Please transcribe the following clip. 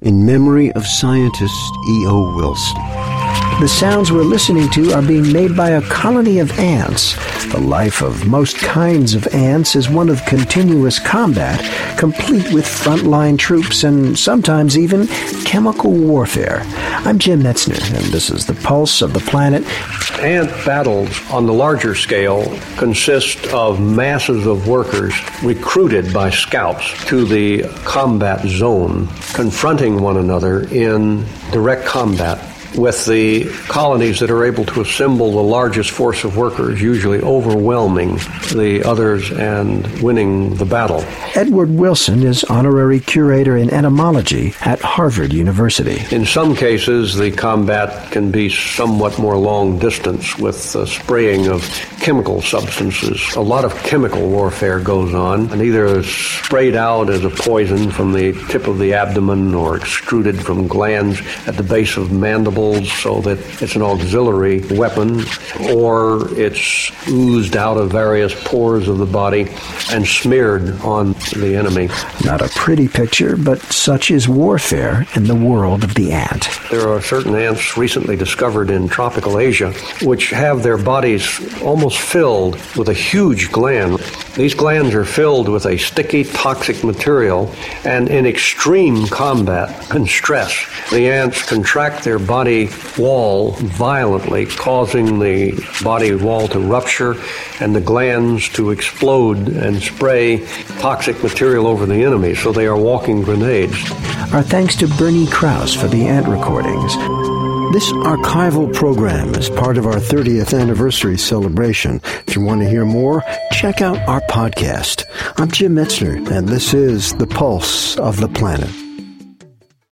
In memory of scientist E.O. Wilson. The sounds we're listening to are being made by a colony of ants. The life of most kinds of ants is one of continuous combat, complete with frontline troops and sometimes even chemical warfare. I'm Jim Metzner, and this is the pulse of the planet. Ant battles on the larger scale consist of masses of workers recruited by scouts to the combat zone, confronting one another in direct combat with the colonies that are able to assemble the largest force of workers, usually overwhelming the others and winning the battle. Edward Wilson is honorary curator in entomology at Harvard University. In some cases, the combat can be somewhat more long distance with the spraying of chemical substances. A lot of chemical warfare goes on, and either sprayed out as a poison from the tip of the abdomen or extruded from glands at the base of mandibles so that it's an auxiliary weapon, or it's oozed out of various pores of the body and smeared on the enemy. Not a pretty picture, but such is warfare in the world of the ant. There are certain ants recently discovered in tropical Asia which have their bodies almost filled with a huge gland. These glands are filled with a sticky, toxic material, and in extreme combat and stress, the ants contract their body wall violently, causing the body wall to rupture and the glands to explode and spray toxic material over the enemy. So they are walking grenades. Our thanks to Bernie Krause for the ant recordings. This archival program is part of our 30th anniversary celebration. If you want to hear more, check out our podcast. I'm Jim Metzner, and this is The Pulse of the Planet.